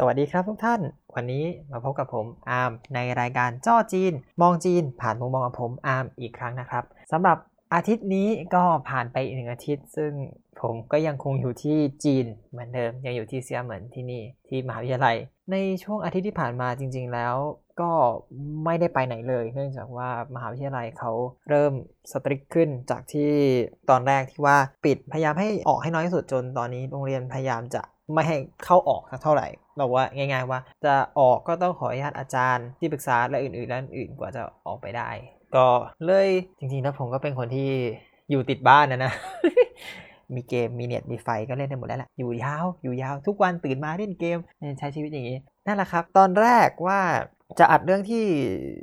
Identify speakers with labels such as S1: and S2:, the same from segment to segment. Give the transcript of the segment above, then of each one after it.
S1: สวัสดีครับทุกท่าน วันนี้มาพบกับผมอาร์มในรายการจ้อจีน มองจีน ผ่านมุมมองของผมอาร์มอีกครั้งนะครับสำหรับอาทิตย์นี้ก็ผ่านไปอีกหนึ่งอาทิตย์ ซึ่งผมก็ยังคงอยู่ที่จีนเหมือนเดิม ยังอยู่ที่เซียเหมือนที่นี่ที่มหาวิทยาลัย ในช่วงอาทิตย์ที่ผ่านมาจริง ๆ แล้วก็ไม่ได้ไปไหนเลย เนื่องจากว่ามหาวิทยาลัยเขาเริ่มสตริกขึ้นจากที่ตอนแรกที่ว่าปิดพยายามให้ออกให้น้อยที่สุดจนตอนนี้โรงเรียนพยายามจะ ไม่ให้เข้าออกสักเท่าไหร่บอกว่าง่าย ๆ ว่าจะออกก็ต้องขออนุญาตอาจารย์ที่ปรึกษาและอื่นๆและอื่นๆกว่าจะออกไปได้ ก็เลยจริงๆแล้วผมก็เป็นคนที่อยู่ติดบ้านนะนะมีเกมมีเน็ตมีไฟก็เล่นได้หมดแล้วแหละอยู่ยาวอยู่ยาวทุกวันตื่นมาเล่นเกมใช้ชีวิตอย่างนี้นั่นแหละครับ ตอนแรกว่าจะอัดเรื่องที่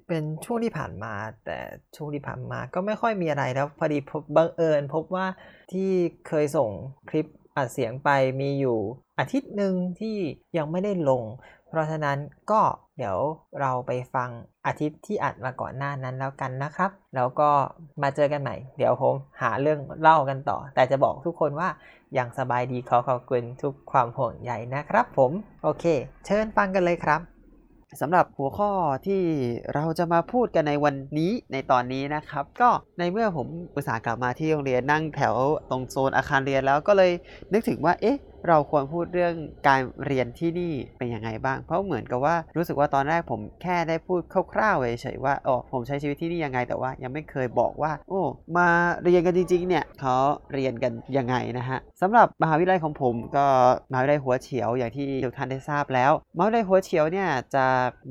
S1: เป็นช่วงที่ผ่านมา แต่ช่วงที่ผ่านมาก็ไม่ค่อยมีอะไรแล้วพอดีบังเอิญพบว่าที่เคยส่งคลิป อัดเสียงไปมีอยู่อาทิตย์หนึ่งที่ยังไม่ได้ลง เพราะฉะนั้นก็เดี๋ยวเราไปฟังอาทิตย์ที่อัดมาก่อนหน้านั้นแล้วกันนะครับ แล้วก็มาเจอกันใหม่ เดี๋ยวผมหาเรื่องเล่ากันต่อ แต่จะบอกทุกคนว่ายังสบายดีขอขอบคุณทุกความห่วงใยนะครับผม โอเค เชิญฟังกันเลยครับ สำหรับหัวข้อที่เราจะมาพูดกันในวันนี้ในตอนนี้นะครับ ก็ในเมื่อผมอุตส่าห์กลับมาที่โรงเรียนนั่งแถวตรงโซนอาคารเรียนแล้วก็เลยนึกถึงว่าเอ๊ะ เราควรพูดเรื่องการเรียนที่นี่เป็นยังไงบ้าง เพราะเหมือนกับว่ารู้สึกว่าตอนแรกผมแค่ได้พูดคร่าวๆเฉยๆว่าอ๋อผมใช้ชีวิตที่นี่ยังไงแต่ว่า ยังไม่เคยบอกว่า โอ้มาเรียนกันจริงๆเนี่ยเขาเรียนกันยังไงนะฮะสำหรับมหาวิทยาลัยของผมก็มหาวิทยาลัยหัวเฉียวอย่างที่ทุกท่านได้ทราบแล้วมหาวิทยาลัยหัวเฉียวเนี่ยจะ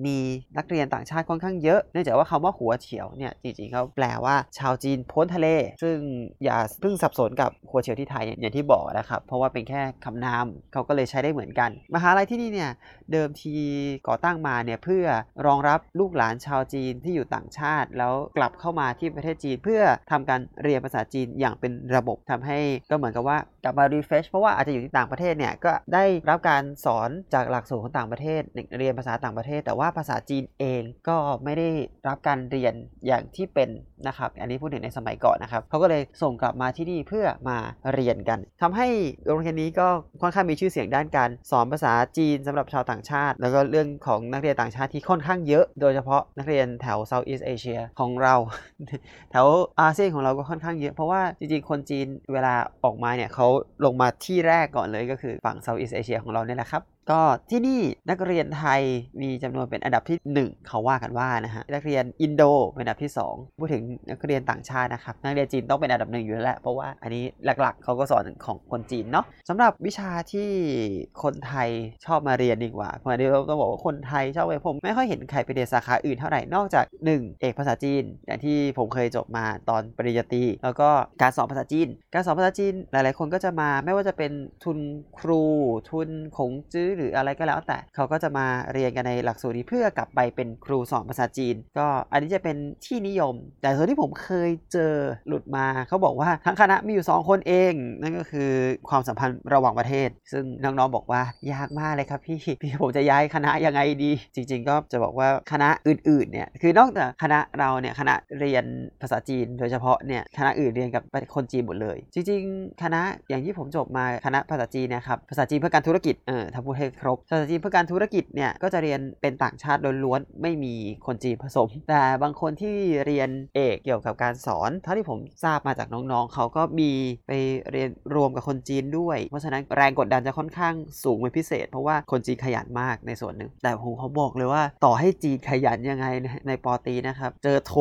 S1: มีนักเรียนต่างชาติค่อนข้างเยอะเนื่องจากว่าคำว่าหัวเฉียวเนี่ยจริงๆเขาแปลว่าชาวจีนพ้นทะเล ซึ่งอย่าเพิ่งสับสนกับหัวเฉียวที่ไทยอย่างที่บอกนะครับเพราะว่าเป็นแค่คำนามเขาก็เลยใช้ได้เหมือนกัน มหาลัยที่นี่เนี่ยเดิมทีก่อตั้งมาเนี่ยเพื่อรองรับลูกหลานชาวจีนที่อยู่ต่างชาติ แล้วกลับเข้ามาที่ประเทศจีน เพื่อทำการเรียนภาษาจีนอย่างเป็นระบบทำให้ก็เหมือนกับว่า กลับมารีเฟชเพราะว่าอาจจะอยู่ที่ต่างประเทศเนี่ยก็ได้รับการสอนจากหลักสูตรของต่างประเทศเรียนภาษาต่างประเทศ แต่ว่าภาษาจีนเองก็ไม่ได้รับการเรียนอย่างที่เป็นนะครับ อันนี้พูดถึงในสมัยก่อนนะครับเขาก็เลยส่งกลับมาที่นี่เพื่อมาเรียนกันทำให้โรงเรียนนี้ก็ค่อนข้างมีชื่อเสียงด้านการสอนภาษาจีนสำหรับชาวต่างชาติ แล้วก็เรื่องของนักเรียนต่างชาติที่ค่อนข้างเยอะ โดยเฉพาะนักเรียนแถว Southeast Asia ของเราแถวอาเซียนของเราก็ค่อนข้างเยอะเพราะว่าจริงๆคนจีนเวลาออกมาเนี่ยเขาลงมาที่แรกก่อนเลยก็คือฝั่งเซา
S2: ท์อีสเอเชีย
S1: ของเราเนี่ยแหละครับ ก็ที่นี่นักเรียนไทยมีจำนวนเป็นอันดับที่ 1 เขาว่ากันว่านะฮะนักเรียนอินโดเป็นอันดับที่ 2 พูดถึงนักเรียนต่างชาตินะครับนักเรียนจีนต้องเป็นอันดับหนึ่งอยู่แล้วเพราะว่าอันนี้หลักๆ เขาก็สอนของคนจีนเนาะสำหรับวิชาที่คนไทยชอบมาเรียนดีกว่าเพราะเดี๋ยวต้องบอกว่าคนไทยชอบไปผมไม่ค่อยเห็นใครไปเรียนสาขาอื่นเท่าไหร่นอกจาก 1 เอกภาษาจีนอย่างที่ผมเคยจบมาตอนปริญญาตรีแล้วก็การสอนภาษาจีน การสอนภาษาจีนหลาย ๆ คนก็จะมาไม่ว่าจะเป็นทุนครู ทุนขงจื้อหรืออะไรก็แล้ว แต่เขาก็จะมาเรียนกันในหลักสูตรนี้เพื่อกลับไปเป็นครูสอนภาษาจีน ก็อันนี้จะเป็นที่นิยม แต่ส่วนที่ผมเคยเจอหลุดมาเขาบอกว่าทั้งคณะมีอยู่ 2 คนเอง นั่นก็คือความสัมพันธ์ระหว่างประเทศ ซึ่งน้องๆบอกว่ายากมากเลยครับพี่พี่ผมจะย้ายคณะยังไงดี จริง ๆ ก็จะบอกว่าคณะอื่นๆเนี่ยคือนอกจากคณะเราเนี่ยคณะเรียนภาษาจีน โดยเฉพาะเนี่ยคณะอื่นเรียนกับคนจีนหมดเลย จริง ๆ คณะอย่างที่ผมจบมาคณะภาษาจีนนะครับภาษาจีนเพื่อการธุรกิจเออถ้าพูดให้ครบภาษาจีนเพื่อการธุรกิจเนี่ยก็จะเรียนเป็นต่างชาติล้วนๆไม่มีคนจีนผสม แต่บางคนที่เรียนเอกเกี่ยวกับการสอนเท่าที่ผมทราบมาจากน้องๆ เขาก็มีไปเรียนรวมกับคนจีนด้วย เพราะฉะนั้นแรงกดดันจะค่อนข้างสูงเป็นพิเศษ เพราะว่าคนจีนขยันมากในส่วนหนึ่ง แต่ผมเขาบอกเลยว่าต่อให้จีนขยันยังไงในปอตีนะครับ เจอโท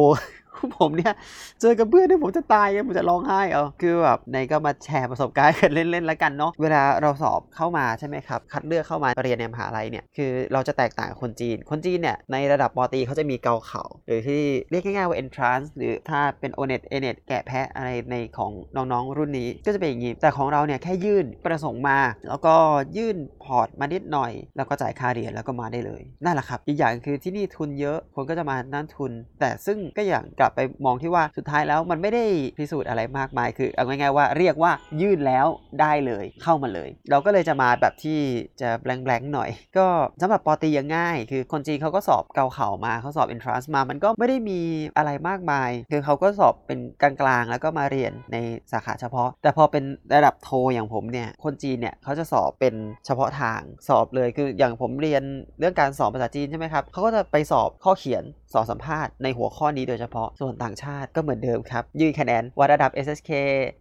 S1: ผมเนี่ยเจอกับเพื่อนเนี่ยผมจะตายผมจะร้องไห้เอาคือแบบในก็มาแชร์ประสบการณ์กันเล่นๆแล้วกันเนาะเวลาเราสอบเข้ามาใช่ไหมครับคัดเลือกเข้ามาเรียนในมหาลัยเนี่ยคือเราจะแตกต่างคนจีน คนจีนเนี่ยในระดับปอตีเขาจะมีเกาเขาหรือที่เรียกง่ายๆว่า entrance หรือถ้าเป็น o n e t a n e t แกะแพะอะไรในของน้องๆรุ่นนี้ ก็จะเป็นอย่างนี้แต่ของเราเนี่ยแค่ยื่นประสงค์มา แล้วก็ยื่นพอร์ตมานิดหน่อย แล้วก็จ่ายค่าเรียนแล้วก็มาได้เลยนั่นแหละครับอีกอย่างคือที่นี่ทุนเยอะคนก็จะมานั่นทุน แต่ซึ่งก็อย่างก
S2: ลับไปมองที่ว่าสุดท้ายแล้วมันไม่ได้พิสูจน์อะไรมากมาย คือเอาง่ายๆว่าเรียกว่ายื่นแล้วได้เลยเข้ามาเลย เราก็เลยจะมาแบบที่จะแบงๆหน่อย ก็สำหรับปอตียังง่าย คือคนจีนเขาก็สอบเกาเข่ามาเขาสอบ entrance มา มันก็ไม่ได้มีอะไรมากมาย คือเขาก็สอบเป็นกลางๆ แล้วก็มาเรียนในสาขาเฉพาะ แต่พอเป็นระดับโทอย่างผมเนี่ย คนจีนเนี่ยเขาจะสอบเป็นเฉพาะทางสอบเลย คืออย่างผมเรียนเรื่องการสอบภาษาจีนใช่ไหมครับ เขาก็จะไปสอบข้อเขียนสอบสัมภาษณ์ในหัวข้อนี้โดยเฉพาะส่วนต่างชาติก็เหมือนเดิมครับ ยื่นคะแนนวัดระดับ SSK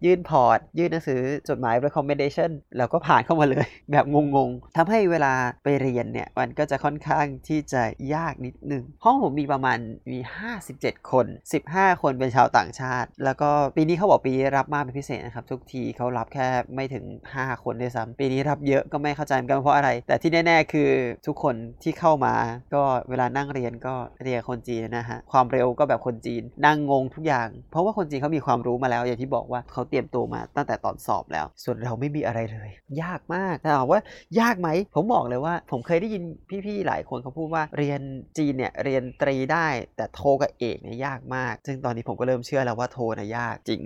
S2: ยื่นพอร์ต ยื่นหนังสือจดหมาย recommendation แล้วก็ผ่านเข้ามาเลย แบบงงๆทำให้เวลาไปเรียนเนี่ย มันก็จะค่อนข้างที่จะยากนิดนึง ห้องผมมีประมาณมี 57 คน 15 คนเป็นชาวต่างชาติ แล้วก็ปีนี้เขาบอกปีรับมากเป็นพิเศษนะครับ ทุกทีเขารับแค่ไม่ถึง 5 คนด้วยซ้ำปีนี้รับเยอะก็ไม่เข้าใจเหมือนกันเพราะอะไร แต่ที่แน่ๆคือทุกคนที่เข้ามาก็เวลานั่งเรียนก็เรียนคนจีนนะฮะความเร็วก็แบบคนจีนนั่งงงทุกอย่าง เพราะว่าคนจีนเขามีความรู้มาแล้วอย่างที่บอกว่าเขาเตรียมตัวมาตั้งแต่ตอนสอบแล้ว ส่วนเราไม่มีอะไรเลย ยากมากแต่ถามว่ายากไหมผมบอกเลยว่า ผมเคยได้ยินพี่ๆหลายคนเขาพูดว่าเรียนจีนเนี่ยเรียนตรีได้ แต่โทกับเอกเนี่ยยากมาก ซึ่งตอนนี้ผมก็เริ่มเชื่อแล้วว่าโทนะยากจริง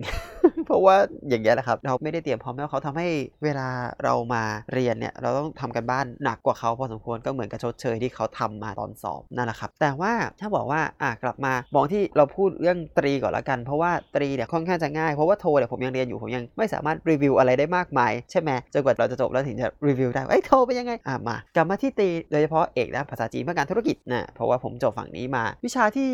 S2: เพราะว่าอย่างเงี้ยนะครับ เราไม่ได้เตรียมพร้อมแล้วเขาทำให้เวลาเรามาเรียนเนี่ยเราต้องทำกันบ้านหนักกว่าเขาพอสมควรก็เหมือนกับชดเชยที่เขาทำมาตอนสอบนั่นแหละครับ แต่ว่าถ้าบอกว่าอะกลับมามองที่เราพูดเรื่องตรีก่อนละกัน เพราะว่าตรีเนี่ยค่อนข้างจะง่ายเพราะว่าโทเนี่ยผมยังเรียนอยู่ผมยังไม่สามารถรีวิวอะไรได้มากมายใช่ไหมจนกว่าเราจะจบแล้วถึงจะรีวิวได้ไอ้โทเป็นยังไงอะมากลับมาที่ตรีโดยเฉพาะเอกด้านภาษาจีนเพื่อการธุรกิจนะเพราะว่าผมจบฝั่งนี้มา วิชาที่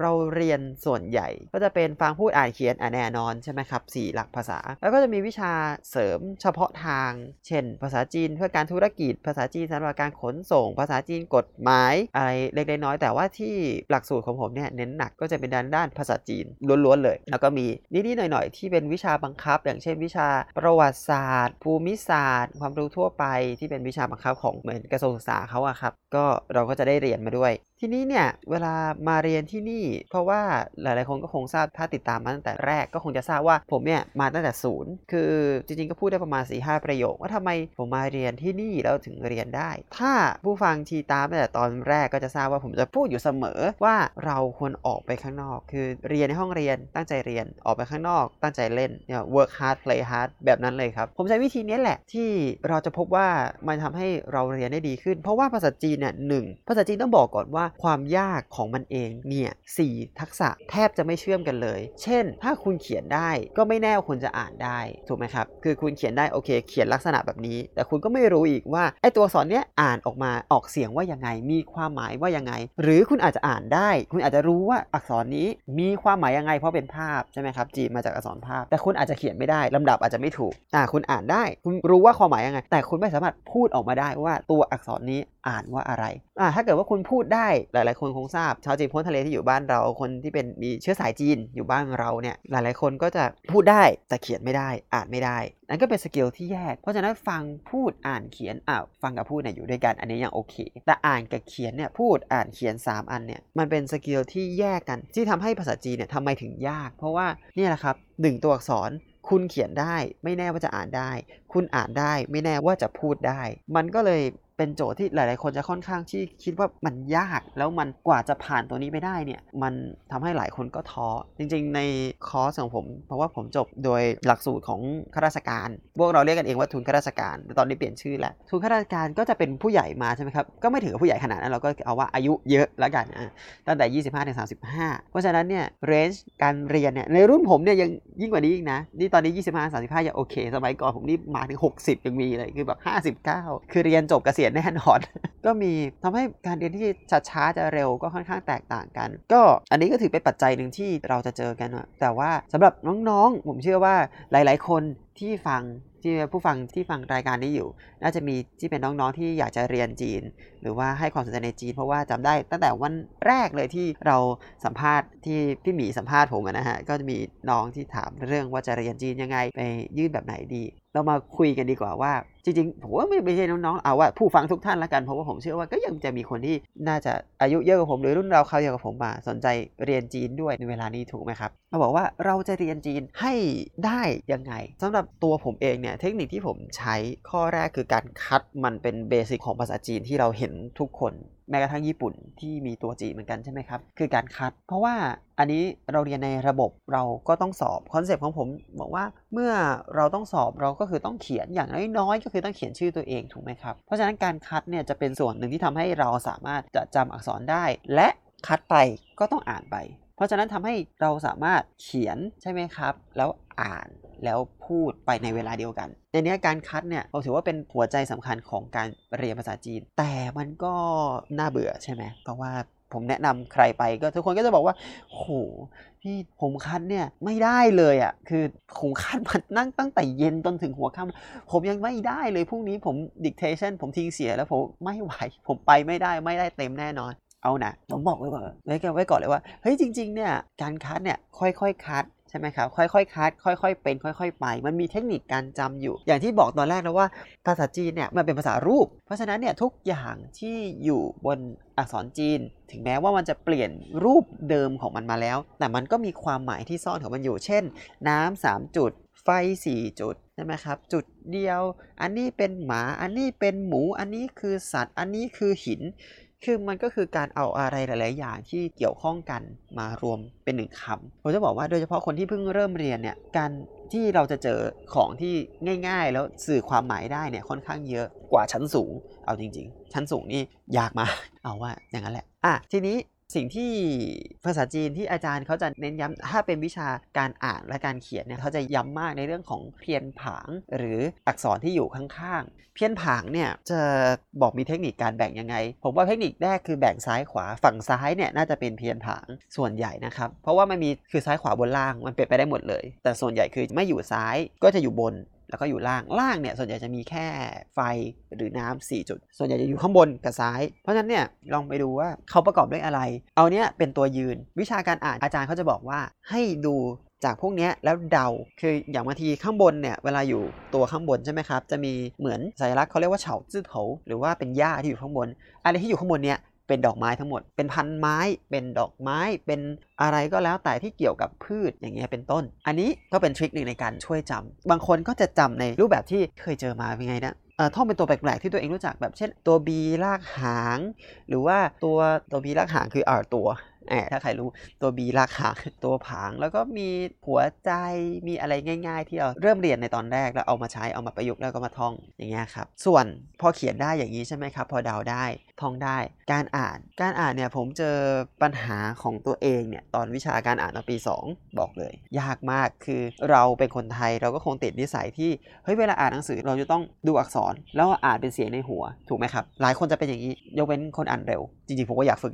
S2: เราเรียนส่วนใหญ่ ก็จะเป็นฟังพูดอ่านเขียนอ่านแน่นอนใช่ไหมครับสี่หลักภาษา แล้วก็จะมีวิชาเสริมเฉพาะทาง เช่น ภาษาจีนเพื่อการธุรกิจ ภาษาจีนสำหรับการขนส่ง ภาษาจีนกฎหมาย อะไรเล็กๆน้อยๆแต่ว่าที่หลักสูตรของผมเนี่ยเน้นหนักก็จะเป็นด้านด้านภาษาจีนล้วนๆเลย แล้วก็มีนิดๆหน่อยๆที่เป็นวิชาบังคับ อย่างเช่น วิชาประวัติศาสตร์ ภูมิศาสตร์ ความรู้ทั่วไปที่เป็นวิชาบังคับของเหมือนกระทรวงศึกษาเขาอะครับก็เราก็จะได้เรียนมาด้วยทีนี้เนี่ยเวลามาเรียนที่นี่ เพราะว่าหลายๆคนก็คงทราบถ้าติดตามมาตั้งแต่แรกก็คงจะทราบว่าผมเนี่ยมาตั้งแต่ศูนย์คือจริงๆก็พูดได้ประมาณ4ีหประโยค ว่าทำไมผมมาเรียนที่นี่แล้วถึงเรียนได้ ถ้าผู้ฟังทีตามตั้งแต่ตอนแรกก็จะทราบว่าผมจะพูดอยู่เสมอว่าเราควรออกไปข้างนอก คือเรียนในห้องเรียนตั้งใจเรียนออกไปข้างนอก ตั้งใจเล่นเนี่ย work hard play hard แบบนั้นเลยครับผมใช้วิธีนี้แหละที่เราจะพบว่ามันทำให้เราเรียนได้ดีขึ้น เพราะว่าภาษาจีนเนี่ยหนึ่งภาษาจีนต้องบอกก่อนว่าความยากของมันเองเนี่ยสทักษะแทบจะไม่เชื่อมกันเลย เช่น ถ้าคุณเขียนได้ก็ไม่แน่คุณจะอ่านได้ถูกไหมครับ คือคุณเขียนได้โอเค เขียนลักษณะแบบนี้ แต่คุณก็ไม่รู้อีกว่าไอ้ตัวอักษรเนี้ยอ่านออกมาออกเสียงว่ายังไง มีความหมายว่ายังไง หรือคุณอาจจะอ่านได้ คุณอาจจะรู้ว่าอักษรนี้มีความหมายยังไง เพราะเป็นภาพใช่ไหมครับจีมาจากอักษรภาพ แต่คุณอาจจะเขียนไม่ได้ลำดับอาจจะไม่ถูกอ่าคุณอ่านได้ คุณรู้ว่าความหมายยังไง แต่คุณไม่สามารถพูดออกมาได้ว่าตัวอักษรนี้ อ่านว่าอะไรอ่าถ้าเกิดว่าคุณพูดได้หลาย ๆ คนคงทราบชาวจีนพ้นทะเลที่อยู่บ้านเราคนที่เป็นมีเชื้อสายจีนอยู่บ้านเราเนี่ยหลาย ๆ คนก็จะพูดได้แต่เขียนไม่ได้อ่านไม่ได้นั่นก็เป็น skill ที่แยก เพราะฉะนั้นฟังพูดอ่านเขียนอ่าฟังกับพูดเนี่ยอยู่ด้วยกันอันนี้ยังโอเค แต่อ่านกับเขียนเนี่ยพูดอ่านเขียน 3 อันเนี่ยมันเป็น skill ที่แยกกัน ที่ทำให้ภาษาจีนเนี่ยทำไมถึงยาก เพราะว่านี่แหละครับหนึ่งตัวอักษรคุณเขียนได้ไม่แน่ว่าจะอ่านได้ คุณอ่านได้ไม่แน่ว่าจะพูดได้ มันก็เลยเป็นโจทย์ที่หลาย ๆ คนจะค่อนข้างที่คิดว่ามันยากแล้วมันกว่าจะผ่านตัวนี้ไปได้เนี่ย มันทำให้หลายคนก็ท้อจริง ๆ ในคอร์สของผม เพราะว่าผมจบโดยหลักสูตรของข้าราชการ พวกเราเรียกกันเองว่าทุนข้าราชการแต่ตอนนี้เปลี่ยนชื่อแล้วทุนข้าราชการก็จะเป็นผู้ใหญ่มาใช่ไหมครับก็ไม่ถึงกับผู้ใหญ่ขนาดนั้นเราก็เอาว่าอายุเยอะแล้วกันอะตั้งแต่ 25ถึง35 เพราะฉะนั้นเนี่ยเรนจ์การเรียนเนี่ยในรุ่นผมเนี่ยยังยิ่งกว่านี้อีกนะนี่ตอนนี้ 25 35ยังโอเค สมัยก่อนผมนี่มาถึง 60 ยังมีเลยคือแบบ 59 คือเรียนจบเกษียณแน่นอน ก็มีทำให้การเรียนที่จะช้าจะเร็วก็ค่อนข้างแตกต่างกัน ก็อันนี้ก็ถือเป็นปัจจัยหนึ่งที่เราจะเจอกัน แต่ว่าสำหรับน้องๆ ผมเชื่อว่าหลาย ๆ คน ที่ฟังที่ผู้ฟังที่ฟังรายการนี้อยู่ น่าจะมีที่เป็นน้องๆที่อยากจะเรียนจีน หรือว่าให้ความสนใจในจีน เพราะว่าจำได้ตั้งแต่วันแรกเลยที่เราสัมภาษณ์ที่พี่หมีสัมภาษณ์ผมนะฮะก็จะมีน้องที่ถามเรื่องว่าจะเรียนจีนยังไงไปยื่นแบบไหนดี เรามาคุยกันดีกว่าว่า จริงๆผมว่าไม่ใช่น้องๆเอาว่าผู้ฟังทุกท่านละกันเพราะว่าผมเชื่อว่าก็ยังจะมีคนที่น่าจะอายุเยอะกว่าผมหรือรุ่นเราเขาเดียวกับผมมาสนใจเรียนจีนด้วยในเวลานี้ถูกไหมครับเราบอกว่าเราจะเรียนจีนให้ได้ยังไงสำหรับตัวผมเองเนี่ยเทคนิคที่ผมใช้ข้อแรกคือการคัดมันเป็นเบสิกของภาษาจีนที่เราเห็นทุกคน แม้กระทั่งญี่ปุ่นที่มีตัวคันจิเหมือนกันใช่ไหมครับ คือการคัด เพราะว่าอันนี้เราเรียนในระบบเราก็ต้องสอบ concept ของผมบอกว่าเมื่อเราต้องสอบเราก็คือต้องเขียนอย่างน้อยๆก็คือต้องเขียนชื่อตัวเองถูกไหมครับ เพราะฉะนั้นการคัดเนี่ยจะเป็นส่วนหนึ่งที่ทำให้เราสามารถจะจำอักษรได้ และคัดไปก็ต้องอ่านไป เพราะฉะนั้นทำให้เราสามารถเขียนใช่ไหมครับ แล้วอ่านแล้วพูดไปในเวลาเดียวกัน ในนี้การคัดเนี่ยเราถือว่าเป็นหัวใจสำคัญของการเรียนภาษาจีน แต่มันก็น่าเบื่อใช่ไหมเพราะว่าผมแนะนำใครไปก็ทุกคนก็จะบอกว่าโหพี่ผมคัดเนี่ยไม่ได้เลยอะ่ะคือผมคัดมันนั่งตั้งแต่เย็นจนถึงหัวค่ำผมยังไม่ได้เลยพรุ่งนี้ผม dictation ผมทิ้งเสียแล้วผมไม่ไหว ผมไปไม่ได้ไม่ได้เต็มแน่นอน เอานะผมบอกไว้ก่อนไว้ก่อนไว้ก่อนเลยว่าเฮ้ยจริง ๆ เนี่ยการคัดเนี่ยค่อยๆคัดใช่ไหมครับ ค่อยๆคัดค่อย ๆ เป็น ค่อย ๆ ไป มันมีเทคนิคการจำอยู่ อย่างที่บอกตอนแรกแล้วว่าภาษาจีนเนี่ยมันเป็นภาษารูป เพราะฉะนั้นเนี่ยทุกอย่างที่อยู่บนอักษรจีน ถึงแม้ว่ามันจะเปลี่ยนรูปเดิมของมันมาแล้ว แต่มันก็มีความหมายที่ซ่อนของมันอยู่ เช่น น้ำสามจุด ไฟ 4 จุดใช่ไหมครับ จุดเดียว อันนี้เป็นหมา อันนี้เป็นหมู อันนี้คือสัตว์ อันนี้คือหิน คือมันก็คือการเอาอะไรหลาย ๆ อย่างที่เกี่ยวข้องกันมารวมเป็นหนึ่งคำผมจะบอกว่าโดยเฉพาะคนที่เพิ่งเริ่มเรียนเนี่ยการที่เราจะเจอของที่ง่าย ๆ แล้วสื่อความหมายได้เนี่ยค่อนข้างเยอะกว่าชั้นสูง เอาจริง ๆ ชั้นสูงนี่ยากมากเอาว่าอย่างนั้นแหละอะทีนี้ สิ่งที่ภาษาจีนที่อาจารย์เขาจะเน้นย้ำถ้าเป็นวิชาการอ่านและการเขียนเนี่ยเขาจะย้ำมากในเรื่องของเพียนผาง หรืออักษรที่อยู่ข้างๆ เพียนผางเนี่ยจะบอกมีเทคนิคการแบ่งยังไง ผมว่าเทคนิคแรกคือแบ่งซ้ายขวาฝั่งซ้ายเนี่ยน่าจะเป็นเพียนผางส่วนใหญ่นะครับ เพราะว่ามันมีคือซ้ายขวาบนล่างมันเป็นไปได้หมดเลย แต่ส่วนใหญ่คือไม่อยู่ซ้ายก็จะอยู่บน แล้วก็อยู่ล่างล่างเนี่ยส่วนใหญ่จะมีแค่ไฟหรือน้ำ4จุด ส่วนใหญ่จะอยู่ข้างบนกับซ้าย เพราะฉะนั้นเนี่ยลองไปดูว่าเขาประกอบด้วยอะไร เอาเนี้ยเป็นตัวยืน วิชาการอ่านอาจารย์เขาจะบอกว่าให้ดูจากพวกเนี้ยแล้วเดาคืออย่างบางทีข้างบนเนี่ยเวลาอยู่ตัวข้างบนใช่ไหมครับ จะมีเหมือนสัญลักษณ์เขาเรียกว่าเฉาจื้อเถาหรือว่าเป็นหญ้าที่อยู่ข้างบนอะไรที่อยู่ข้างบนเนี่ย เป็นดอกไม้ทั้งหมด เป็นพันไม้ เป็นดอกไม้ เป็นอะไรก็แล้วแต่ที่เกี่ยวกับพืชอย่างเงี้ยเป็นต้น อันนี้ก็เป็นทริคหนึ่งในการช่วยจำบางคนก็จะจำในรูปแบบที่เคยเจอมาเป็นไงนะเอ่อท่องเป็นตัวแปลกๆที่ตัวเองรู้จักแบบเช่นตัว B ลากหาง หรือว่าตัวตัว B ลากหางคืออ่าตัว ถ้าใครรู้ตัว B ลากหางตัวผาง แล้วก็มีหัวใจมีอะไรง่าย ๆ ที่เราเริ่มเรียนในตอนแรกแล้วเอามาใช้เอามาประยุกต์แล้วก็มาท่องอย่างเงี้ยครับส่วนพอเขียนได้อย่างนี้ใช่ไหมครับพอเดาได้ท่องได้ การอ่านการอ่านเนี่ยผมเจอปัญหาของตัวเองเนี่ยตอนวิชาการอ่านตอนปี 2 บอกเลย ยากมากคือเราเป็นคนไทยเราก็คงติดนิสัยที่เฮ้ยเวลาอ่านหนังสือเราจะต้องดูอักษร แล้วอ่านเป็นเสียงในหัวถูกไหมครับหลายคนจะเป็นอย่างนี้ยกเว้นคนอ่านเร็ว จริงๆผมก็อยากฝึก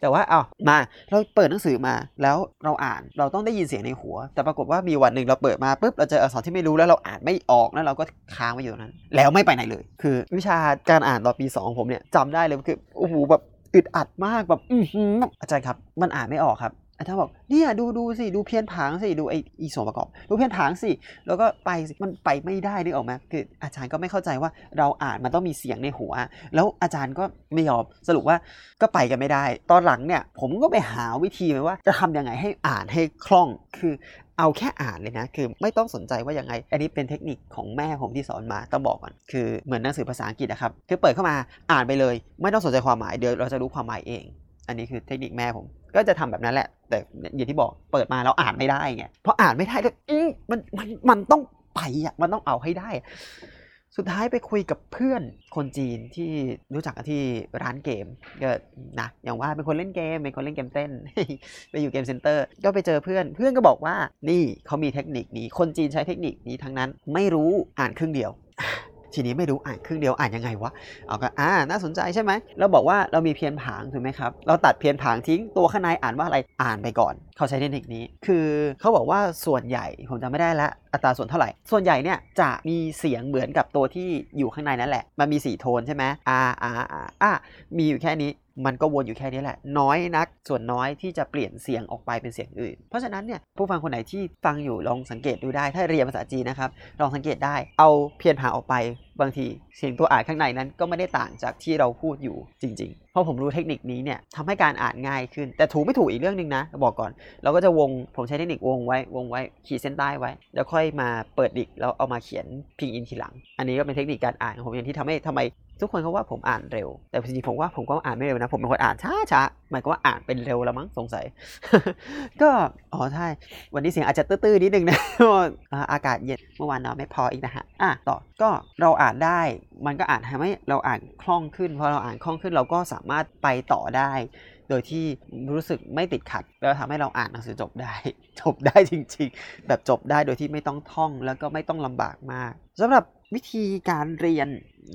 S2: แต่ว่าเอามาเราเปิดหนังสือมาแล้วเราอ่านเราต้องได้ยินเสียงในหัว แต่ปรากฏว่ามีวันหนึ่งเราเปิดมาปุ๊บเราเจออักษรที่ไม่รู้แล้วเราอ่านไม่ออกแล้วเราก็ค้างไว้อยู่นั้น แล้วไม่ไปไหนเลย คือ วิชาการอ่านตอนปี2ของผมเนี่ยจำได้เลยคือโอ้โหแบบอึดอัดมากแบบอือหืออาจารย์ครับ มันอ่านไม่ออกครับ อาจารย์บอกเนี่ยดูดูสิดูเพี้ยนผางสิดูไออีส่วนประกอบ ดูเพี้ยนผางสิแล้วก็ไปสิมันไปไม่ได้นึกออกไหมคืออาจารย์ก็ไม่เข้าใจว่าเราอ่านมันต้องมีเสียงในหัว แล้วอาจารย์ก็ไม่ยอมสรุปว่าก็ไปกันไม่ได้ ตอนหลังเนี่ยผมก็ไปหาวิธีมาว่า จะทำยังไงให้อ่านให้คล่องคือเอาแค่อ่านเลยนะ คือไม่ต้องสนใจว่ายังไง อันนี้เป็นเทคนิคของแม่ผมที่สอนมาต้องบอกก่อน คือเหมือนหนังสือภาษาอังกฤษนะครับ คือเปิดเข้ามาอ่านไปเลย ไม่ต้องสนใจความหมายเดี๋ยวเราจะรู้ความหมายเอง อันนี้คือเทคนิคแม่ผม ก็จะทำแบบนั้นแหละ แต่อย่างที่บอกเปิดมาแล้วอ่านไม่ได้ไงเพราะอ่านไม่ได้แล้วมันมันมันต้องไปอะมันต้องเอาให้ได้ สุดท้ายไปคุยกับเพื่อนคนจีนที่รู้จักกันที่ร้านเกมก็นะอย่างว่าเป็นคนเล่นเกมเป็นคนเล่นเกมเต้น ไปอยู่ game center ก็ไปเจอเพื่อนเพื่อนก็บอกว่านี่เขามีเทคนิคนี้คนจีนใช้เทคนิคนี้ทั้งนั้น ไม่รู้อ่านครึ่งเดียว ทีนี้ไม่รู้อ่านครึ่งเดียวอ่านยังไงวะ เอาก็อ่าน่าสนใจใช่ไหมเราบอกว่าเรามี偏旁ถูกไหมครับ เราตัด偏旁ทิ้งตัวข้างในอ่านว่าอะไรอ่านไปก่อน เขาใช้เทคนิคนี้ คือเขาบอกว่าส่วนใหญ่ผมจำไม่ได้ละอัตราส่วนเท่าไหร่ ส่วนใหญ่เนี่ยจะมีเสียงเหมือนกับตัวที่อยู่ข้างในนั่นแหละ มันมีสี่โทนใช่ไหมอาอาอาอามีอยู่แค่นี้ มันก็วนอยู่แค่นี้แหละ น้อยนัก ส่วนน้อยที่จะเปลี่ยนเสียงออกไปเป็นเสียงอื่น เพราะฉะนั้นเนี่ยผู้ฟังคนไหนที่ฟังอยู่ลองสังเกตดูได้ ถ้าเรียนภาษาจีนนะครับลองสังเกตได้เอาเพียนผาออกไปบางทีเสียงตัวอ่านข้างในนั้นก็ไม่ได้ต่างจากที่เราพูดอยู่จริง ๆ เพราะผมรู้เทคนิคนี้เนี่ยทำให้การอ่านง่ายขึ้น แต่ถูกไม่ถูกอีกเรื่องหนึ่งนะ บอกก่อน เราก็จะวงผมใช้เทคนิควงไว้วงไว้ขีดเส้นใต้ไว้ แล้วค่อยมาเปิดดิกแล้วเอามาเขียนพิงอินทีหลัง อันนี้ก็เป็นเทคนิคการอ่านของผมอย่างที่ทำให้ทำไม ทุกคนเขาว่าผมอ่านเร็ว แต่จริงๆผมว่าผมก็อ่านไม่เร็วนะ ผมเป็นคนอ่านช้าช้าๆหมายก็ว่าอ่านเป็นเร็วล้วมั้งสงสัย ก็อ๋อใช่วันนี้เสียงอาจจะตื้อๆนิดนึงนะอ่าอากาศเย็นเมื่อวานนอนไม่พออีกนะฮะอะต่อก็เราอ่านได้มันก็อ่านทำให้เราอ่านคล่องขึ้นพอเราอ่านคล่องขึ้นเราก็สามารถไปต่อได้ โดยที่รู้สึกไม่ติดขัดแล้วทำให้เราอ่านหนังสือจบได้ จบได้จริง ๆ แบบจบได้โดยที่ไม่ต้องท่องแล้วก็ไม่ต้องลำบากมาก สำหรับวิธีการเรียน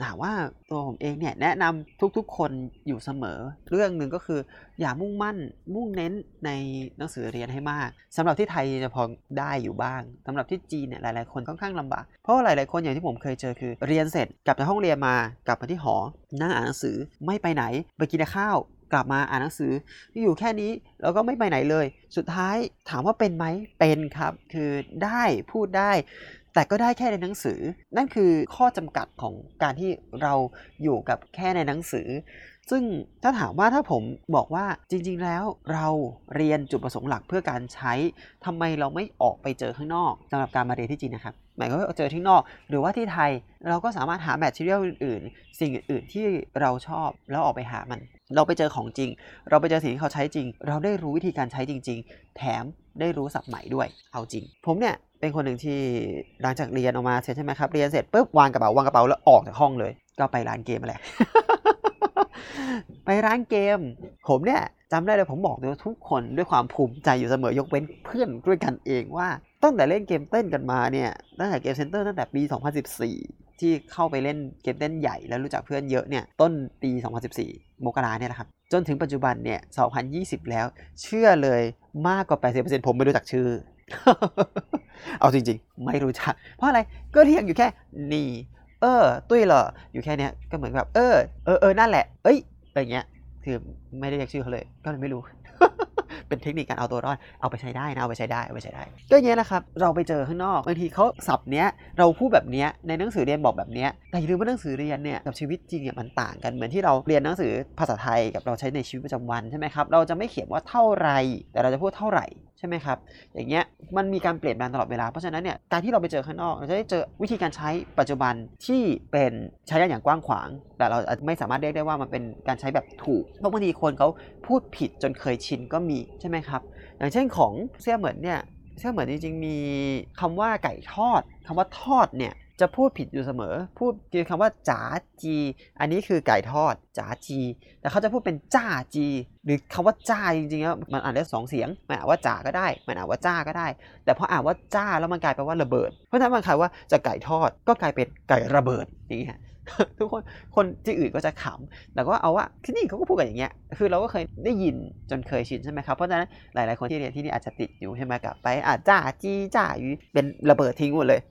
S2: ถามว่าตัวผมเองเนี่ยแนะนำทุกๆคนอยู่เสมอ เรื่องหนึ่งก็คือ อย่ามุ่งมั่นมุ่งเน้นในหนังสือเรียนให้มากสำหรับที่ไทยจะพอได้อยู่บ้างสำหรับที่จีนเนี่ยหลายๆคนค่อนข้างลำบากเพราะว่าหลายๆคนอย่างที่ผมเคยเจอคือ เรียนเสร็จกลับจากห้องเรียนมากลับมาที่หอนั่งอ่านหนังสือไม่ไปไหนไปกินข้าว กลับมาอ่านหนังสืออยู่แค่นี้แล้วก็ไม่ไปไหนเลย สุดท้ายถามว่าเป็นไหมเป็นครับ คือได้พูดได้ แต่ก็ได้แค่ในหนังสือ นั่นคือข้อจำกัดของการที่เราอยู่กับแค่ในหนังสือ ซึ่งถ้าถามว่าถ้าผมบอกว่าจริง ๆ แล้วเราเรียนจุดประสงค์หลักเพื่อการใช้ทำไมเราไม่ออกไปเจอข้างนอกสำหรับการมาเรียนที่จีนนะครับหมายความว่าเจอที่นอก หรือว่าที่ไทยเราก็สามารถหาแมทเทียลอื่นๆ สิ่งอื่นๆที่เราชอบแล้วออกไปหามัน เราไปเจอของจริง เราไปเจอสิ่งที่เขาใช้จริง เราได้รู้วิธีการใช้จริง ๆ แถมได้รู้ศัพท์ใหม่ด้วย เอาจริง ผมเนี่ยเป็นคนหนึ่งที่หลังจากเรียนออกมาเสร็จใช่ไหมครับ เรียนเสร็จปุ๊บวางกระเป๋าวางกระเป๋าแล้วออกจากห้องเลย ก็ไปร้านเกมแหละ ไปร้านเกม ผมเนี่ยจำได้เลยผมบอกเลยว่าทุกคนด้วยความภูมิใจอยู่เสมอยกเว้นเพื่อนด้วยกันเองว่าตั้งแต่เล่นเกมเต้นกันมาเนี่ยตั้งแต่เกมเซ็นเตอร์ตั้งแต่ปี 2014 ที่เข้าไปเล่นเกมเต้นใหญ่แล้วรู้จักเพื่อนเยอะเนี่ยต้นปี 2014 มกราเนี่ยแหละครับจนถึงปัจจุบันเนี่ย 2020 แล้ว เชื่อเลยมากกว่า 80%ผมไม่รู้จักชื่อ เอาจริงๆ ไม่รู้จัก เพราะอะไรก็เรียกอยู่แค่นี่ เออ ตุ้ยเหรอ อยู่แค่เนี้ยก็เหมือนแบบเออเออเออนั่นแหละ เอ้ยอะไรเงี้ยคือไม่ได้เรียกชื่อเขาเลย ก็เลยไม่รู้ เป็นเทคนิคการเอาตัวรอดเอาไปใช้ได้นะเอาไปใช้ได้เอาไปใช้ได้ ก็อย่างนี้ยนะครับเราไปเจอข้างนอกบางทีเขาสับเนี้ยเราพูดแบบเนี้ยในหนังสือเรียนบอกแบบเนี้ยแต่อย่าลืมว่าหนังสือเรียนเนี่ยกับชีวิตจริงเนี่ยมันต่างกันเหมือนที่เราเรียนหนังสือภาษาไทยกับเราใช้ในชีวิตประจำวันใช่ไหมครับเราจะไม่เขียนว่าเท่าไรแต่เราจะพูดเท่าไหร่ ช่ไหมครับ อย่างเงี้ย มันมีการเปลี่ยนแปลงตลอดเวลา เพราะฉะนั้นเนี่ย การที่เราไปเจอข้างนอก เราจะได้เจอวิธีการใช้ปัจจุบันที่เป็นใช้ได้อย่างกว้างขวาง แต่เราไม่สามารถเรียกได้ว่ามันเป็นการใช้แบบถูก เพราะบางทีคนเขาพูดผิดจนเคยชินก็มีใช่ไหมครับ อย่างเช่นของเสี่ยเหมือนเนี่ยเสี่ยเหมือนจริงๆมีคำว่าไก่ทอดคำว่าทอดเนี่ย จะพูดผิดอยู่เสมอ พูดคือคำว่าจ๋าจี อันนี้คือไก่ทอดจ๋าจี แต่เขาจะพูดเป็นจ้าจี หรือคำว่าจ้าจริงๆแล้วมันอ่านได้สองเสียงมันอ่านว่าจ๋าก็ได้มันอ่านว่าจ้าก็ได้ แต่พออ่านว่าจ้าแล้วมันกลายเป็นว่าระเบิด เพราะฉะนั้นมันครว่าจะไก่ทอดก็กลายเป็นไก่ระเบิดอย่างนี้ ทุกคนคนที่อื่นก็จะขำแต่ก็เอาว่าที่นี่เขาก็พูดกันอย่างเงี้ยคือเราก็เคยได้ยินจนเคยชินใช่ไหมครับเพราะฉะนั้นหลาย ๆ คนที่เรียนที่นี่อาจจะติดอยู่ใช่ไหมกลับไปอาจจ้าจีจ้าอยู่เป็นระเบิดทิ้งหมดเลย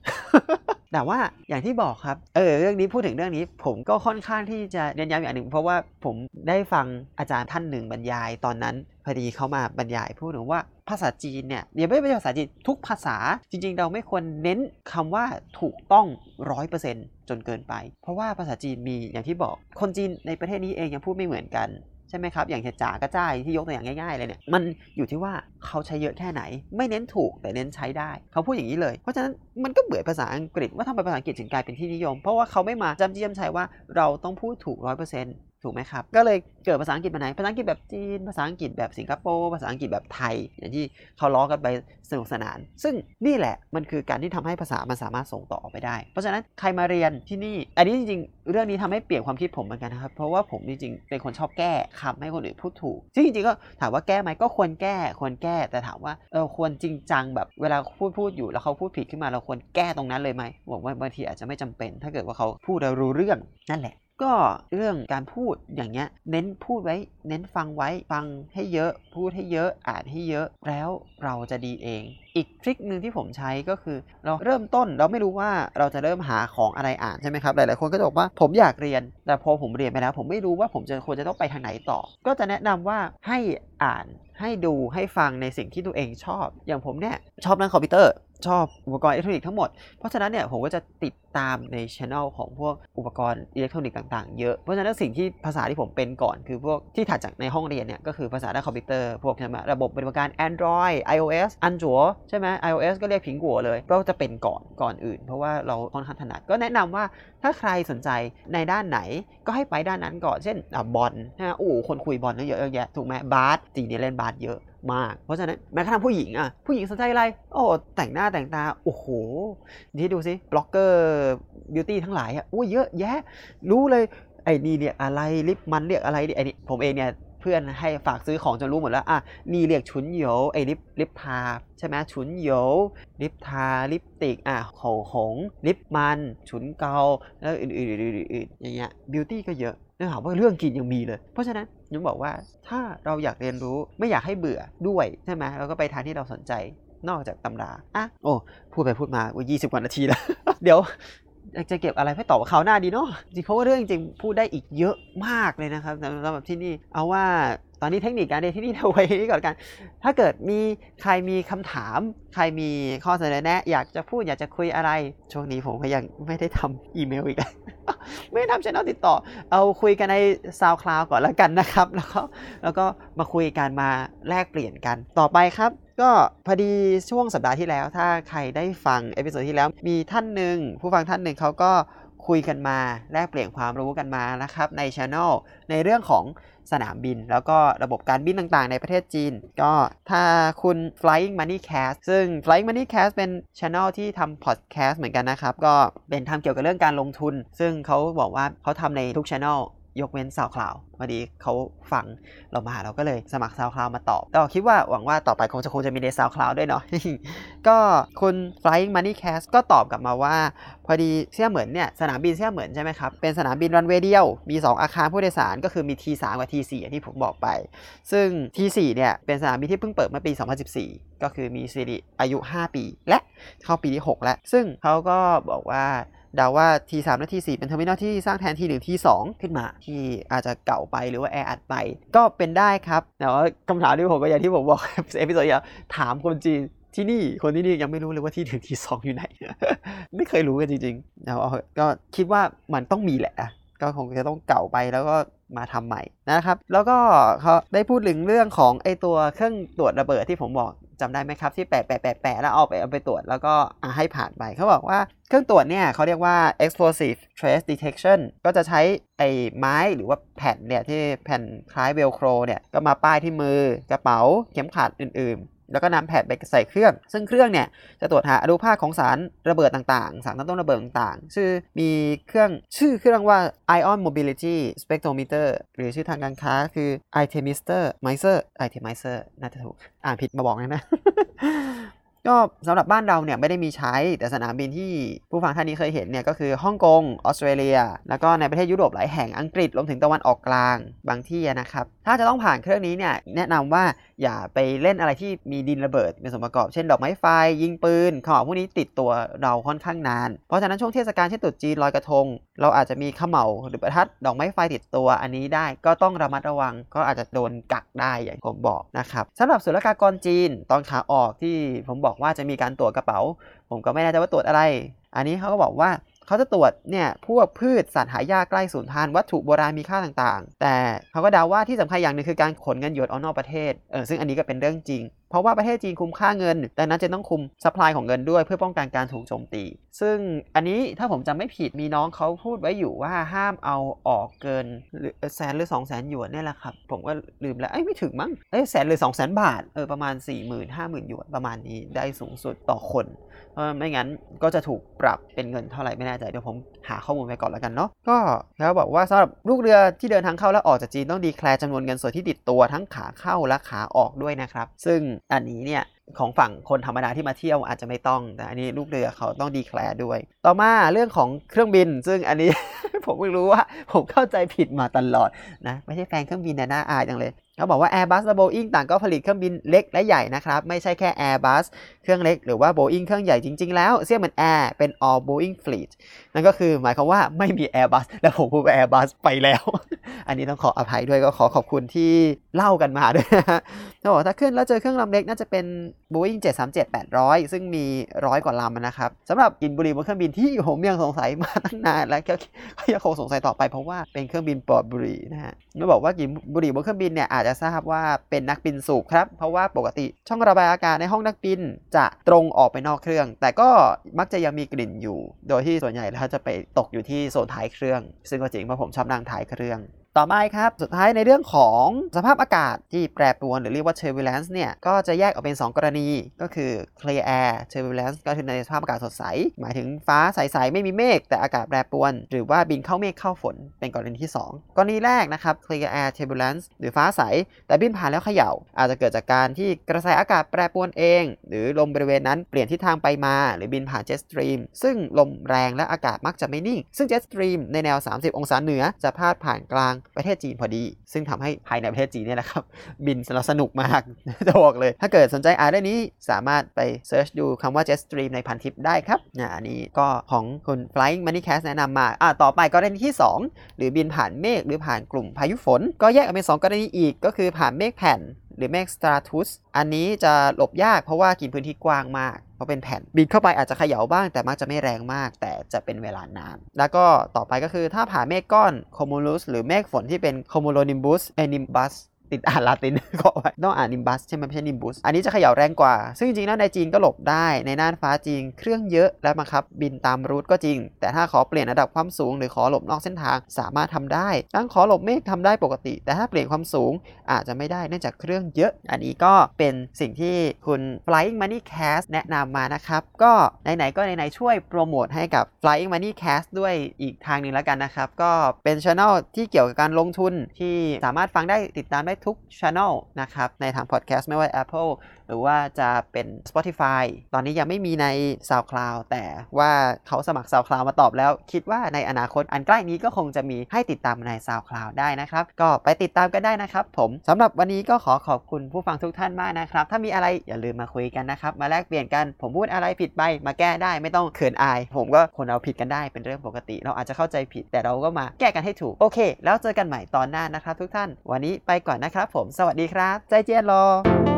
S2: แต่ว่าอย่างที่บอกครับเออเรื่องนี้พูดถึงเรื่องนี้ ผมก็ค่อนข้างที่จะเน้นย้ำอย่างหนึ่ง เพราะว่าผมได้ฟังอาจารย์ท่านหนึ่งบรรยายตอนนั้น พอดีเขามาบรรยายพูดถึงว่าภาษาจีนเนี่ยเดี๋ยวไม่ใช่ภาษาจีนทุกภาษาจริง ๆ เราไม่ควรเน้นคำว่าถูกต้องร้อยเปอร์เซ็นต์จนเกินไป เพราะว่าภาษาจีนมีอย่างที่บอกคนจีนในประเทศนี้เองยังพูดไม่เหมือนกันใช่ไหมครับ อย่างจ๋ากระจ้ายที่ยกตัวอย่างง่ายๆเลยเนี่ย มันอยู่ที่ว่าเขาใช้เยอะแค่ไหน ไม่เน้นถูกแต่เน้นใช้ได้ เขาพูดอย่างนี้เลย เพราะฉะนั้นมันก็เบื่อภาษาอังกฤษว่าทำไมภาษาอังกฤษถึงกลายเป็นที่นิยม เพราะว่าเขาไม่มาจำเจี้จำชัยว่าเราต้องพูดถูกร้อยเปอร์เซ็นต์ ถูกไหมครับ ก็เลยเกิดภาษาอังกฤษมาไหน ภาษาอังกฤษแบบจีน ภาษาอังกฤษแบบสิงคโปร์ ภาษาอังกฤษแบบไทย อย่างที่เขาล้อกันไปสนุกสนาน ซึ่งนี่แหละมันคือการที่ทำให้ภาษามันสามารถส่งต่อออกไปได้ เพราะฉะนั้นใครมาเรียนที่นี่ อันนี้จริงๆ เรื่องนี้ทำให้เปลี่ยนความคิดผมเหมือนกันนะครับ เพราะว่าผมจริงๆ เป็นคนชอบแก้คำให้คนอื่นพูดถูก ซึ่งจริงๆ ก็ถามว่าแก้ไหมก็ควรแก้ ควรแก้ แต่ถามว่าเออควรจริงจังแบบเวลาพูดพูดอยู่แล้วเขาพูดผิดขึ้นมาเราควรแก้ตรงนั้นเลยไหมบอกว่าบางทีอาจจะไม่จำเป็น ถ้าเกิดว่าเขาพูดแล้วรู้เรื่องนั่นแหละ ก็เรื่องการพูดอย่างเงี้ยเน้นพูดไว้ เน้นฟังไว้ฟังให้เยอะ พูดให้เยอะอ่านให้เยอะแล้วเราจะดีเอง อีก trick หนึ่งที่ผมใช้ก็คือ เราเริ่มต้นเราไม่รู้ว่าเราจะเริ่มหาของอะไรอ่านใช่ไหมครับหลายๆคนก็จะบอกว่าผมอยากเรียน แต่พอผมเรียนไปแล้ว ผมไม่รู้ว่าผมจะควรจะต้องไปทางไหนต่อ ก็จะแนะนำว่าให้อ่านให้ดูให้ฟังในสิ่งที่ตัวเองชอบ อย่างผมเนี่ยชอบเล่นคอมพิวเตอร์ ชอบอุปกรณ์อิเล็กทรอนิกส์ทั้งหมด เพราะฉะนั้นเนี่ยผมก็จะติดตามในช anel ของพวกอุปกรณ์อิเล็กทรอนิกส์ต่างๆ เยอะ เพราะฉะนั้นสิ่งที่ภาษาที่ผมเป็นก่อนคือพวกที่ถัดจากในห้องเรียนเนี่ยก็คือภาษาด้านคอมพิวเตอร์พวกใช่ไหมระบบปฏิบัติการ Android iOS 安卓ใช่ไหม iOS ก็เรียก苹果เลย ก็จะเป็นก่อนก่อนอื่น เพราะว่าเราค่อนข้างถนัดก็แนะนำว่าถ้าใครสนใจในด้านไหนก็ให้ไปด้านนั้นก่อนเช่นอะบอลนะอ้โหคนคุยบอลเยอะแยะถูกไหมบาสจริงเนี่ยเล่นบาสเยอะ มาก เพราะฉะนั้นแม้กระทั่งผู้หญิงอะผู้หญิงสนใจอะไรโอ้แต่งหน้าแต่งตา โอ้โหที่ดูสิ blogger beauty ทั้งหลายอะอ้ยเยอะแยะ รู้เลยไอ้นี่เรียกอะไร lip มันเรียกอะไรดิไอ้นี่ผมเองเนี่ยเพื่อนให้ฝากซื้อของจนรู้หมดแล้วอะนี่เรียกฉุนเหยไอ้ลิปลิปทาใช่ไหมฉุนเหยลิปทาลิปติกอะโหหงลิปมันฉุนเกาแล้วอื่นๆๆๆอย่างเงี้ยบิวตี้ก็เยอะนึกถามว่าเรื่องกินยังมีเลย เพราะฉะนั้น ยังบอกว่าถ้าเราอยากเรียนรู้ไม่อยากให้เบื่อด้วยใช่ไหมเราก็ไปทางที่เราสนใจนอกจากตำราอะโอ้พูดไปพูดมาว่สิบกว่านาทีแล้ว เดี๋ยวอยากจะเก็บอะไรให้ตอบกับเขาวหน้าดีเนาะจริงเพราะว่าเรื่องจริงพูดได้อีกเยอะมากเลยนะครับสำหรับที่นี่เอาว่า ตอนนี้เทคนิคการเรียนที่นี่เอาไว้นี้ก่อนกัน ถ้าเกิดมีใครมีคำถาม ใครมีข้อเสนอแนะ อยากจะพูดอยากจะคุยอะไร ช่วงนี้ผมก็ยังไม่ได้ทำอีเมลอีกไม่ได้ทำช่องติดต่อ เอาคุยกันใน SoundCloud ก่อนแล้วกันนะครับ แล้วก็แล้วก็มาคุยกันมาแลกเปลี่ยนกันต่อไปครับก็พอดีช่วงสัปดาห์ที่แล้ว ถ้าใครได้ฟัง episode ที่แล้วมีท่านหนึ่งผู้ฟังท่านหนึ่งเขาก็คุยกันมาแลกเปลี่ยนความรู้กันมานะครับในช anel ในเรื่องของ สนามบิน แล้วก็ระบบการบินต่างๆ ในประเทศจีน ก็ถ้าคุณ Flying Money Cast ซึ่ง Flying Money Cast เป็นช anel ที่ทำพอดแคสต์เหมือนกันนะครับ ก็เป็นทำเกี่ยวกับเรื่องการลงทุน ซึ่งเขาบอกว่าเขาทำในทุกช anel ยกเว้น SoundCloud พอดีเขาฟังเรามาเราก็เลยสมัคร SoundCloud มาตอบก็คิดว่าหวังว่าต่อไปคงจะคงจะมีใน SoundCloud ด้วยเนาะก็คุณ Flying Money Cast ก็ตอบกลับมาว่า พอดีเสี่ยเหมือนเนี่ยสนามบินเสี่ยเหมือนใช่ไหมครับ เป็นสนามบินรันเวย์เดียว มี 2 อาคารผู้โดยสารก็คือมี T3 กับ T4 อย่างที่ผมบอกไป ซึ่ง T4 เนี่ยเป็นสนามบินที่เพิ่งเปิดเมื่อปี 2014 ก็คือมีสิริอายุ 5 ปี และเข้าปีที่ 6 แล้ว ซึ่งเขาก็บอกว่า เดาว่า T3 และ T4 เป็น terminal ที่สร้างแทน T1 T2 ขึ้นมา ที่อาจจะเก่าไปหรือว่าแออัดไป ก็เป็นได้ครับ แต่ว่าคำถามที่ผมก็อย่างที่ผมบอก episode ที่แล้วถามคนจีนที่นี่คนที่นี่ยังไม่รู้เลยว่า T หนึ่ง T สองอยู่ไหน ไม่เคยรู้กันจริงๆเอาเอาก็คิดว่ามันต้องมีแหละ ก็คงจะต้องเก่าไปแล้วก็มาทำใหม่นะครับ แล้วก็เขาได้พูดถึงเรื่องของไอตัวเครื่องตรวจระเบิดที่ผมบอก จำได้ไหมครับ ที่แปะแปะแปะแปะแล้วเอาไปเอาไปตรวจแล้วก็ให้ผ่านไปเขาบอกว่าเครื่องตรวจเนี่ยเขาเรียกว่า explosive trace detection ก็จะใช้ไอ้ไม้หรือว่าแผ่นเนี่ยที่แผ่นคล้ายเวลโครเนี่ยก็มาป้ายที่มือกระเป๋าเข็มขัดอื่นๆ แล้วก็นำแผ่นไปใส่เครื่อง ซึ่งเครื่องเนี่ยจะตรวจหาอนุภาคของสารระเบิดต่างๆ สารตั้งต้นระเบิดต่างๆ ชื่อมีเครื่องชื่อเครื่องว่า ion mobility spectrometer หรือชื่อทางการค้าคือ itemister miser i t e m i s e r น่าจะถูก อ่านผิดมาบอกเลยนะ ก็สำหรับบ้านเราเนี่ยไม่ได้มีใช้ แต่สนามบินที่ผู้ฟังท่านนี้เคยเห็นเนี่ยก็คือฮ่องกงออสเตรเลีย แล้วก็ในประเทศยุโรปหลายแห่งอังกฤษรวมถึงตะวันออกกลางบางที่นะครับถ้าจะต้องผ่านเครื่องนี้เนี่ยแนะนำว่าอย่าไปเล่นอะไรที่มีดินระเบิดเป็นส่วนประกอบเช่นดอกไม้ไฟ ยิงปืนของพวกนี้ติดตัวเราค่อนข้างนาน เพราะฉะนั้นช่วงเทศกาลเช่นตรุษจีนลอยกระทง เราอาจจะมีขมเหลาหรือประทัดดอกไม้ไฟติดตัวอันนี้ได้ก็ต้องระมัดระวัง ก็อาจจะโดนกักได้อย่างผมบอกนะครับสำหรับศุลกากรจีนตอนขาออกที่ผมบอกว่าจะมีการตรวจกระเป๋า ผมก็ไม่แน่ใจว่าตรวจอะไร อันนี้เขาก็บอกว่า เขาจะตรวจเนี่ยพวกพืชสัตว์หายากใกล้สูญพันธุ์วัตถุโบราณมีค่าต่างๆ แต่เขาก็เดาว่าที่สำคัญอย่างหนึ่งคือการขนเงินหยวนออกนอกประเทศเออซึ่งอันนี้ก็เป็นเรื่องจริง เพราะว่าประเทศจีนคุมค่าเงิน ดังนั้นจะต้องคุมซัพพลายของเงินด้วยเพื่อป้องกันการถูกโจมตี ซึ่งอันนี้ถ้าผมจำไม่ผิดมีน้องเขาพูดไว้อยู่ว่าห้ามเอาออกเกินหรือแสนหรือ2 0 0แสนหยวนเนี่ยแหละครับผมก็ลืมแล้วเอ้ยไม่ถึงมั้งเอ้ยแสนหรือ2 0 0แสนบาทเออประมาณ 4 0 0 0 0 0 5 0,000หยวนประมาณนี้ได้สูงสุดต่อคนเพราะไม่งั้นก็จะถูกปรับเป็นเงินเท่าไหร่ไม่แน่ใจเดี๋ยวผมหาข้อมูลไปก่อนแล้วกันเนาะก็แล้วบอกว่าสำหรับลูกเรือที่เดินทางเข้าและออกจากจีนต้องดีแคลร์จำนวนเงินสดที่ติดตัวทั้งขาเข้าและขาออกด้วยนะครับ ซึ่งอันนี้เนี่ยของฝั่งคนธรรมดาที่มาเที่ยวอาจจะไม่ต้องแต่อันนี้ลูกเรือเขาต้องดีแคลร์ด้วย ต่อมาเรื่องของเครื่องบิน ซึ่งอันนี้ ผมเพิ่งรู้ว่าผมเข้าใจผิดมาตลอดนะไม่ใช่แฟนเครื่องบินแต่น่าอายจังเลยเขาบอกว่า Airbus และ Boeing ต่างก็ผลิตเครื่องบินเล็กและใหญ่นะครับ ไม่ใช่แค่ Airbus เครื่องเล็กหรือว่า Boeing เครื่องใหญ่จริงๆ แล้วเสี่ยเหมือน Air เป็น all Boeing fleet นั่นก็คือหมายความว่าไม่มี Airbus และผมพูดว่า Airbus ไปแล้ว อันนี้ต้องขออภัยด้วยก็ขอขอบคุณที่เล่ากันมาด้วยนะเขาบอกถ้าขึ้นแล้วเจอเครื่องลำเล็กน่าจะเป็น Boeing 737-800 ซึ่งมีร้อยกว่าลำนะครับสำหรับกินบุหรี่บนเครื่องบินที่ผมยังสงสัยมาตั้งนานแล้วก็ยังคงสงสัยต่อไปเพราะว่าเป็นเครื่องบินปลอดบุหรี่นะฮะไม่บอกว่ากินบุหรี่บนเครื่องบินเนี่ยอาจจะทราบว่าเป็นนักบินสูบครับเพราะว่าปกติช่องระบายอากาศในห้องนักบินจะตรงออกไปนอกเครื่อง แต่ก็มักจะยังมีกลิ่นอยู่ โดยที่ส่วนใหญ่แล้วจะไปตกอยู่ที่โซนท้ายเครื่อง ซึ่งก็จริงเพราะผมชอบนั่งท้ายเครื่อง ต่อไปครับ สุดท้ายในเรื่องของสภาพอากาศที่แปรปรวนหรือเรียกว่า turbulence เนี่ย ก็จะแยกออกเป็น 2 กรณีก็คือ clear air turbulence ก็คือในสภาพอากาศสดใส หมายถึงฟ้าใส ๆ ไม่มีเมฆแต่อากาศแปรปรวน หรือว่าบินเข้าเมฆเข้าฝนเป็นกรณีที่ 2 กรณีแรกนะครับ clear air turbulence หรือฟ้าใส แต่บินผ่านแล้วเขย่า อาจจะเกิดจากการที่กระแสอากาศแปรปรวนเอง หรือลมบริเวณนั้นเปลี่ยนทิศทางไปมา หรือบินผ่าน jet stream ซึ่งลมแรงและอากาศมักจะไม่นิ่ง ซึ่ง jet stream ในแนว 30 องศาเหนือจะพาดผ่านกลางประเทศจีนพอดี ซึ่งทำให้ภายในประเทศจีนเนี่ยนะครับบินสนุกมากจะบอกเลย ถ้าเกิดสนใจอ่านเรื่องนี้สามารถไป search ดูคำว่า jet stream ในพันทิปได้ครับนะอันนี้ก็ของคุณ flying money cast แนะนำมาอ่าต่อไปกรณีที่ 2 คือบินผ่านเมฆหรือผ่านกลุ่มพายุฝน ก็แยกออกเป็น2กรณีอีกก็คือผ่านเมฆแผ่น หรือเมฆ stratus อันนี้จะหลบยากเพราะว่ากินพื้นที่กว้างมาก เพราะเป็นแผ่นบินเข้าไปอาจจะเขย่าบ้าง แต่มักจะไม่แรงมาก แต่จะเป็นเวลานาน แล้วก็ต่อไปก็คือถ้าผ่านเมฆก้อน cumulus หรือเมฆฝนที่เป็น cumulonimbus เอ nimbus ติดอ่านลาตินขอไว้ต้องอ่านนิมบัสใช่ไหมไม่ใช่นิมบุส อันนี้จะเขย่าแรงกว่า ซึ่งจริงๆแล้วในจีนก็หลบได้ ในน่านฟ้าจีนเครื่องเยอะและบังคับ บินตามรูทก็จริง แต่ถ้าขอเปลี่ยนระดับความสูง หรือขอหลบนอกเส้นทางสามารถทำได้ตั้งขอหลบเมฆทำได้ปกติ แต่ถ้าเปลี่ยนความสูงอาจจะไม่ได้เนื่องจากเครื่องเยอะ อันนี้ก็เป็นสิ่งที่คุณ Flying Money Cast แนะนำมานะครับ ก็ไหนๆก็ไหนๆช่วยโปรโมทให้กับ Flying Money Cast ด้วยอีกทางหนึ่งแล้วกันนะครับ ก็เป็นช anel ที่เกี่ยวกับการลงทุนที่สามารถฟังได้ติดตามได้ทุกช anel นะครับในทางพอดแคสต์ไม่ว่า Apple หรือว่าจะเป็น Spotify ตอนนี้ยังไม่มีใน SoundCloud แต่ว่าเขาสมัคร SoundCloud มาตอบแล้ว คิดว่าในอนาคตอันใกล้นี้ก็คงจะมีให้ติดตามใน SoundCloud ได้นะครับ ก็ไปติดตามกันได้นะครับผมสำหรับวันนี้ก็ขอขอบคุณผู้ฟังทุกท่านมากนะครับ ถ้ามีอะไรอย่าลืมมาคุยกันนะครับ มาแลกเปลี่ยนกันผมพูดอะไรผิดไปมาแก้ได้ไม่ต้องเขินอาย ผมก็คนเราผิดกันได้เป็นเรื่องปกติ เราอาจจะเข้าใจผิดแต่เราก็มาแก้กันให้ถูกโอเค แล้วเจอกันใหม่ตอนหน้านะครับ ทุกท่าน วันนี้ไปก่อนนะครับ ผมสวัสดีครับ ใจเจียนรอ